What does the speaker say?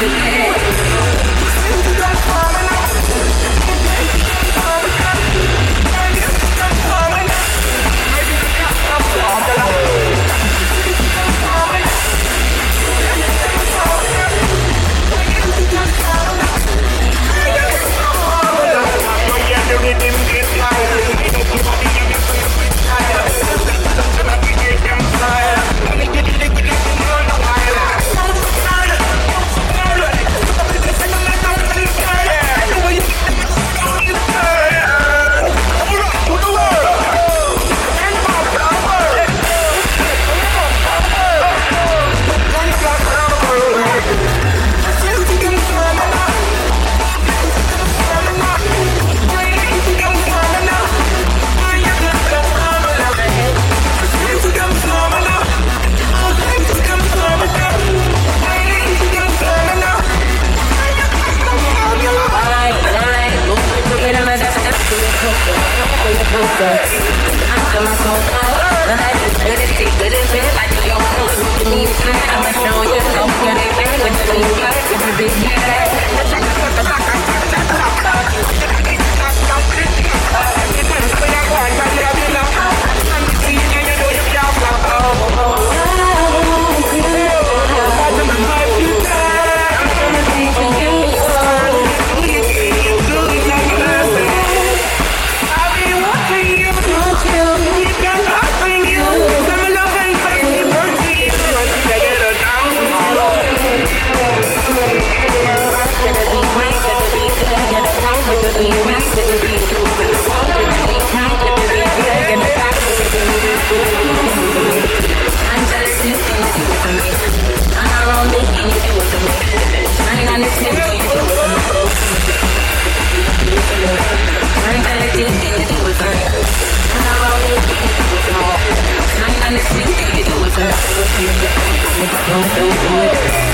Yeah. I'ma show you. Don't do it.